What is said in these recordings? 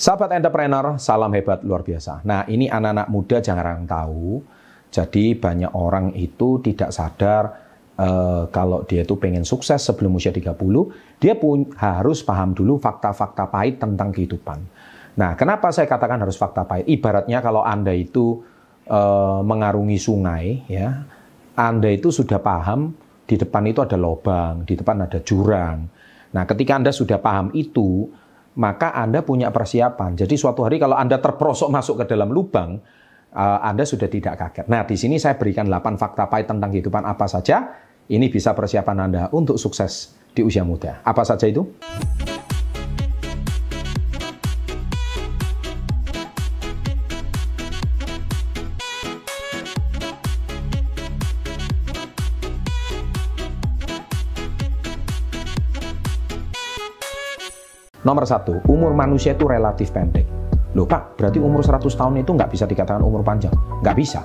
Sahabat entrepreneur, salam hebat luar biasa. Nah, ini anak-anak muda jangan tahu. Jadi banyak orang itu tidak sadar uh, kalau dia itu pengen sukses sebelum usia 30, dia pun harus paham dulu fakta-fakta pahit tentang kehidupan. Nah, kenapa saya katakan harus fakta pahit? Ibaratnya kalau Anda itu uh, mengarungi sungai, ya, Anda itu sudah paham di depan itu ada lubang, di depan ada jurang. Nah, ketika Anda sudah paham itu, maka Anda punya persiapan. Jadi suatu hari kalau Anda terperosok masuk ke dalam lubang, uh, Anda sudah tidak kaget. Nah, di sini saya berikan 8 fakta pahit tentang kehidupan apa saja. Ini bisa persiapan Anda untuk sukses di usia muda. Apa saja itu? Nomor satu, umur manusia itu relatif pendek. Loh Pak, berarti umur 100 tahun itu nggak bisa dikatakan umur panjang? Nggak bisa.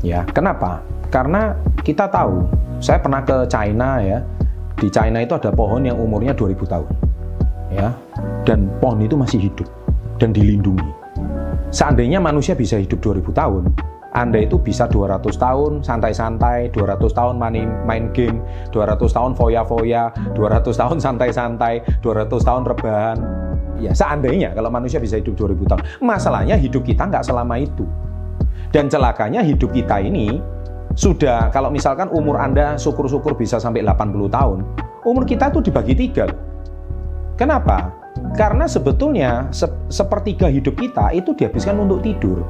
Ya, kenapa? Karena kita tahu, saya pernah ke China ya, di China itu ada pohon yang umurnya 2000 tahun. Ya, dan pohon itu masih hidup dan dilindungi. Seandainya manusia bisa hidup 2000 tahun, anda itu bisa 200 tahun santai-santai, 200 tahun main, main game, 200 tahun foya-foya, 200 tahun santai-santai, 200 tahun rebahan. Ya seandainya kalau manusia bisa hidup 2000 tahun. Masalahnya hidup kita nggak selama itu. Dan celakanya hidup kita ini sudah kalau misalkan umur Anda syukur-syukur bisa sampai 80 tahun, umur kita itu dibagi tiga. Kenapa? Karena sebetulnya se sepertiga hidup kita itu dihabiskan untuk tidur.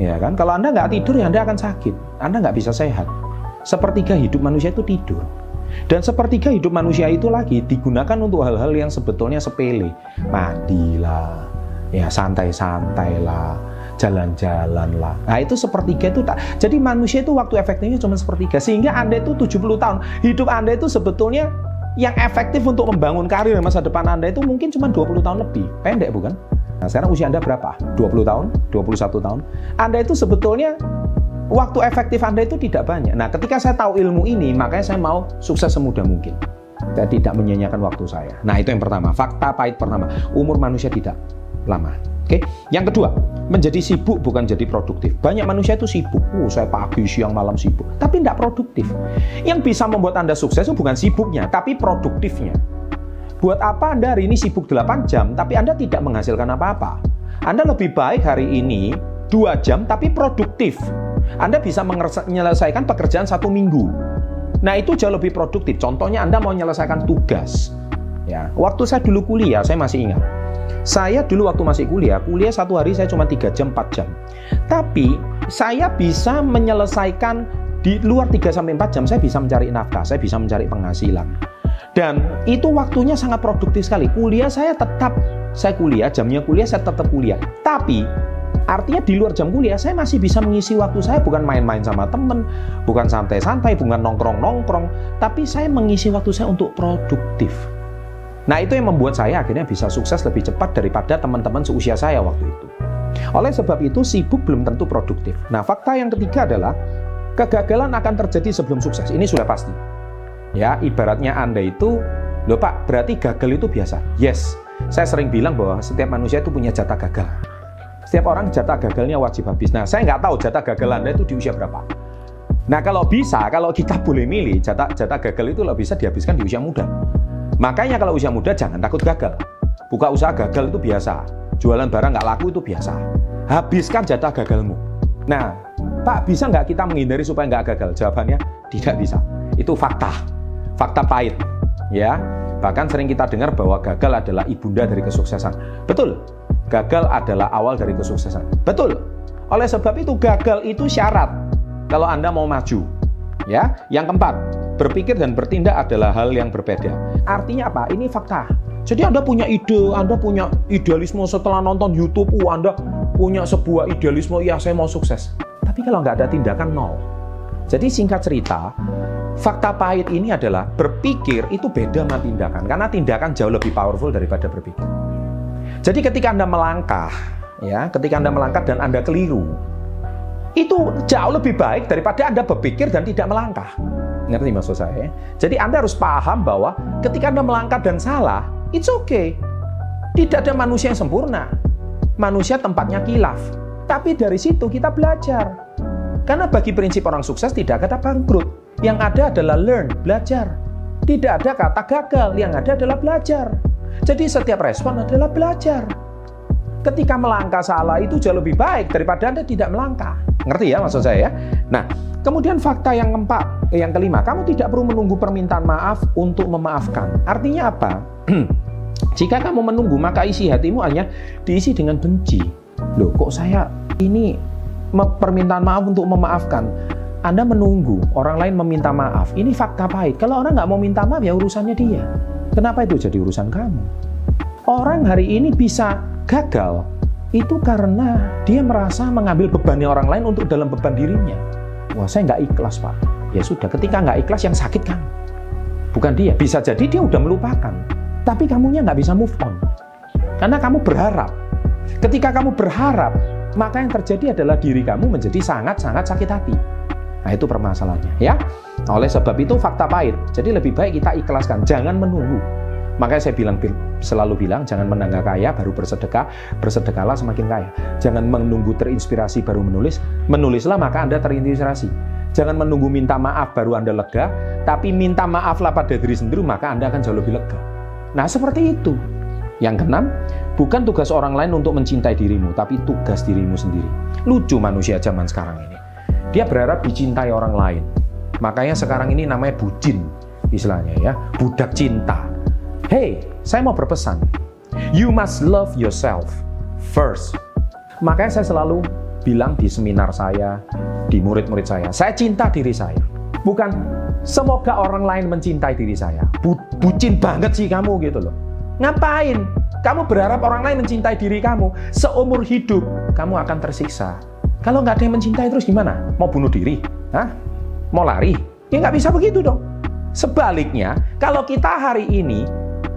Ya kan? Kalau Anda nggak tidur ya Anda akan sakit. Anda nggak bisa sehat. Sepertiga hidup manusia itu tidur. Dan sepertiga hidup manusia itu lagi digunakan untuk hal-hal yang sebetulnya sepele. Mandilah, ya santai-santai lah, jalan-jalan lah. Nah itu sepertiga itu tak. Jadi manusia itu waktu efektifnya cuma sepertiga. Sehingga Anda itu 70 tahun. Hidup Anda itu sebetulnya yang efektif untuk membangun karir masa depan Anda itu mungkin cuma 20 tahun lebih. Pendek bukan? Nah, sekarang usia Anda berapa? 20 tahun? 21 tahun? Anda itu sebetulnya waktu efektif Anda itu tidak banyak. Nah, ketika saya tahu ilmu ini, makanya saya mau sukses semudah mungkin. Dan tidak menyanyiakan waktu saya. Nah, itu yang pertama. Fakta pahit pertama. Umur manusia tidak lama. Oke. Yang kedua, menjadi sibuk bukan jadi produktif. Banyak manusia itu sibuk. Oh, saya pagi, siang, malam sibuk. Tapi tidak produktif. Yang bisa membuat Anda sukses itu bukan sibuknya, tapi produktifnya. Buat apa Anda hari ini sibuk 8 jam, tapi Anda tidak menghasilkan apa-apa? Anda lebih baik hari ini 2 jam, tapi produktif. Anda bisa menyelesaikan pekerjaan satu minggu. Nah, itu jauh lebih produktif. Contohnya Anda mau menyelesaikan tugas. Ya, waktu saya dulu kuliah, saya masih ingat. Saya dulu waktu masih kuliah, kuliah satu hari saya cuma 3 jam, 4 jam. Tapi saya bisa menyelesaikan di luar 3 sampai 4 jam saya bisa mencari nafkah, saya bisa mencari penghasilan. Dan itu waktunya sangat produktif sekali. Kuliah saya tetap, saya kuliah, jamnya kuliah saya tetap kuliah. Tapi Artinya di luar jam kuliah saya masih bisa mengisi waktu saya bukan main-main sama temen, bukan santai-santai, bukan nongkrong-nongkrong, tapi saya mengisi waktu saya untuk produktif. Nah itu yang membuat saya akhirnya bisa sukses lebih cepat daripada teman-teman seusia saya waktu itu. Oleh sebab itu sibuk belum tentu produktif. Nah fakta yang ketiga adalah kegagalan akan terjadi sebelum sukses. Ini sudah pasti. Ya, ibaratnya Anda itu, loh Pak, berarti gagal itu biasa. Yes, saya sering bilang bahwa setiap manusia itu punya jatah gagal. Setiap orang jatah gagalnya wajib habis. Nah, saya nggak tahu jatah gagal Anda itu di usia berapa. Nah, kalau bisa, kalau kita boleh milih, jatah jatah gagal itu lebih bisa dihabiskan di usia muda. Makanya kalau usia muda jangan takut gagal. Buka usaha gagal itu biasa. Jualan barang nggak laku itu biasa. Habiskan jatah gagalmu. Nah, Pak, bisa nggak kita menghindari supaya nggak gagal? Jawabannya, tidak bisa. Itu fakta fakta pahit ya. Bahkan sering kita dengar bahwa gagal adalah ibunda dari kesuksesan. Betul gagal adalah awal dari kesuksesan. Betul. Oleh sebab itu gagal itu syarat kalau anda mau maju ya. Yang keempat berpikir dan bertindak adalah hal yang berbeda. Artinya apa? Ini fakta. Jadi anda punya ide anda punya idealisme setelah nonton YouTube uh, anda punya sebuah idealisme ya saya mau sukses. Tapi kalau nggak ada tindakan nol. Jadi singkat cerita Fakta pahit ini adalah berpikir itu beda sama tindakan karena tindakan jauh lebih powerful daripada berpikir. Jadi ketika Anda melangkah, ya, ketika Anda melangkah dan Anda keliru, itu jauh lebih baik daripada Anda berpikir dan tidak melangkah. Ngerti maksud saya? Jadi Anda harus paham bahwa ketika Anda melangkah dan salah, it's okay. Tidak ada manusia yang sempurna. Manusia tempatnya kilaf. Tapi dari situ kita belajar. Karena bagi prinsip orang sukses tidak ada bangkrut. Yang ada adalah learn, belajar. Tidak ada kata gagal, yang ada adalah belajar. Jadi setiap respon adalah belajar. Ketika melangkah salah itu jauh lebih baik daripada Anda tidak melangkah. Ngerti ya maksud saya ya? Nah, kemudian fakta yang keempat, eh, yang kelima, kamu tidak perlu menunggu permintaan maaf untuk memaafkan. Artinya apa? Jika kamu menunggu, maka isi hatimu hanya diisi dengan benci. Loh, kok saya ini permintaan maaf untuk memaafkan? Anda menunggu orang lain meminta maaf. Ini fakta pahit. Kalau orang nggak mau minta maaf, ya urusannya dia. Kenapa itu jadi urusan kamu? Orang hari ini bisa gagal itu karena dia merasa mengambil bebannya orang lain untuk dalam beban dirinya. Wah, saya nggak ikhlas, Pak. Ya sudah, ketika nggak ikhlas yang sakit kan? Bukan dia. Bisa jadi dia udah melupakan tapi kamunya nggak bisa move on. Karena kamu berharap. Ketika kamu berharap, maka yang terjadi adalah diri kamu menjadi sangat-sangat sakit hati. Nah itu permasalahannya ya. Oleh sebab itu fakta pahit. Jadi lebih baik kita ikhlaskan, jangan menunggu. Makanya saya bilang selalu bilang jangan menangga kaya baru bersedekah, bersedekahlah semakin kaya. Jangan menunggu terinspirasi baru menulis, menulislah maka Anda terinspirasi. Jangan menunggu minta maaf baru Anda lega, tapi minta maaflah pada diri sendiri maka Anda akan jauh lebih lega. Nah, seperti itu. Yang keenam, bukan tugas orang lain untuk mencintai dirimu, tapi tugas dirimu sendiri. Lucu manusia zaman sekarang ini. Dia berharap dicintai orang lain. Makanya sekarang ini namanya bucin, istilahnya ya, budak cinta. Hey, saya mau berpesan. You must love yourself first. Makanya saya selalu bilang di seminar saya, di murid-murid saya, saya cinta diri saya. Bukan Semoga orang lain mencintai diri saya. Bu, bucin banget sih kamu gitu loh. Ngapain? Kamu berharap orang lain mencintai diri kamu. Seumur hidup kamu akan tersiksa. Kalau nggak ada yang mencintai terus gimana? Mau bunuh diri? Hah? Mau lari? Ya nggak bisa begitu dong. Sebaliknya, kalau kita hari ini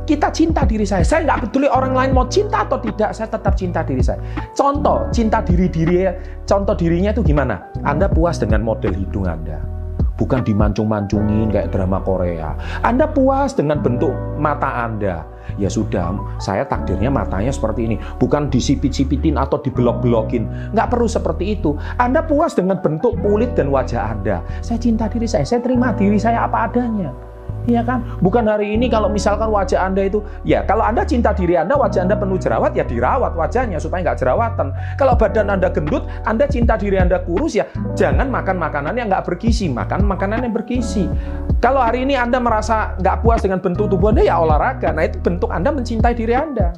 kita cinta diri saya. Saya nggak peduli orang lain mau cinta atau tidak, saya tetap cinta diri saya. Contoh, cinta diri diri, contoh dirinya itu gimana? Anda puas dengan model hidung Anda bukan dimancung-mancungin kayak drama Korea. Anda puas dengan bentuk mata Anda. Ya sudah, saya takdirnya matanya seperti ini. Bukan disipit-sipitin atau dibelok-belokin. Nggak perlu seperti itu. Anda puas dengan bentuk kulit dan wajah Anda. Saya cinta diri saya, saya terima diri saya apa adanya. Iya kan? Bukan hari ini kalau misalkan wajah Anda itu, ya kalau Anda cinta diri Anda, wajah Anda penuh jerawat, ya dirawat wajahnya supaya nggak jerawatan. Kalau badan Anda gendut, Anda cinta diri Anda kurus, ya jangan makan makanan yang nggak bergizi, makan makanan yang bergizi. Kalau hari ini Anda merasa nggak puas dengan bentuk tubuh Anda, ya olahraga. Nah itu bentuk Anda mencintai diri Anda.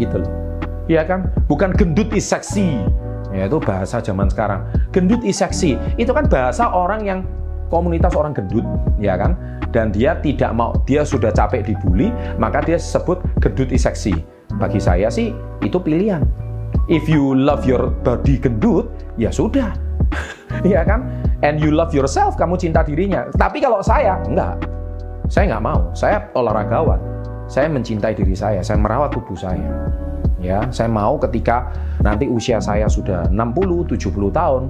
Gitu loh. Iya kan? Bukan gendut is seksi. Ya itu bahasa zaman sekarang. Gendut is seksi. Itu kan bahasa orang yang komunitas orang gendut, ya kan? Dan dia tidak mau, dia sudah capek dibully, maka dia sebut gendut is. Bagi saya sih itu pilihan. If you love your body gendut, ya sudah. ya kan? And you love yourself, kamu cinta dirinya. Tapi kalau saya, enggak. Saya nggak mau. Saya olahragawan. Saya mencintai diri saya. Saya merawat tubuh saya. Ya, saya mau ketika nanti usia saya sudah 60, 70 tahun,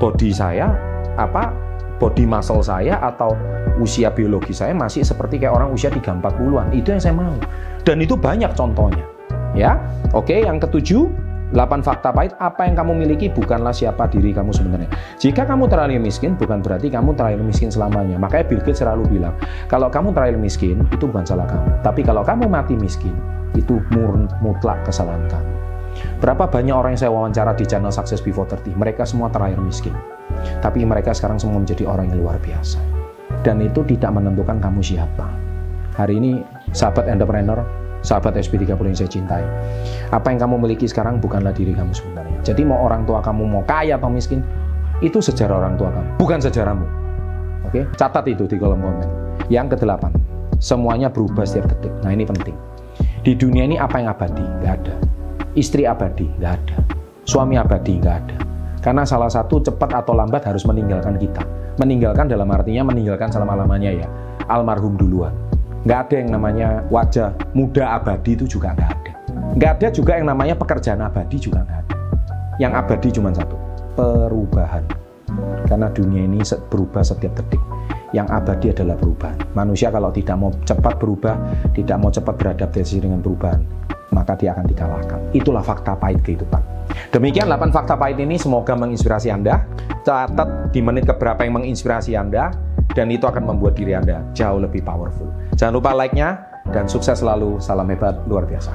body saya apa body muscle saya atau usia biologi saya masih seperti kayak orang usia 3-40-an. Itu yang saya mau. Dan itu banyak contohnya. Ya, oke. Yang ketujuh, 8 fakta pahit, apa yang kamu miliki bukanlah siapa diri kamu sebenarnya. Jika kamu terlalu miskin, bukan berarti kamu terlalu miskin selamanya. Makanya Bill Gates selalu bilang, kalau kamu terlalu miskin, itu bukan salah kamu. Tapi kalau kamu mati miskin, itu mutlak kesalahan kamu. Berapa banyak orang yang saya wawancara di channel Success Before 30, mereka semua terakhir miskin. Tapi mereka sekarang semua menjadi orang yang luar biasa. Dan itu tidak menentukan kamu siapa. Hari ini, sahabat entrepreneur, sahabat SP30 yang saya cintai. Apa yang kamu miliki sekarang bukanlah diri kamu sebenarnya. Jadi mau orang tua kamu mau kaya atau miskin, itu sejarah orang tua kamu, bukan sejarahmu. Oke, catat itu di kolom komen. Yang kedelapan, semuanya berubah setiap detik. Nah ini penting. Di dunia ini apa yang abadi? Gak ada. Istri abadi? Gak ada. Suami abadi? Gak ada. Karena salah satu cepat atau lambat harus meninggalkan kita. Meninggalkan dalam artinya meninggalkan selama-lamanya ya. Almarhum duluan. Nggak ada yang namanya wajah muda abadi itu juga nggak ada. Nggak ada juga yang namanya pekerjaan abadi juga nggak ada. Yang abadi cuma satu, perubahan. Karena dunia ini berubah setiap detik. Yang abadi adalah perubahan. Manusia kalau tidak mau cepat berubah, tidak mau cepat beradaptasi dengan perubahan, maka dia akan dikalahkan. Itulah fakta pahit kehidupan. Demikian 8 fakta pahit ini semoga menginspirasi Anda. Catat di menit keberapa yang menginspirasi Anda dan itu akan membuat diri Anda jauh lebih powerful. Jangan lupa like-nya dan sukses selalu. Salam hebat luar biasa.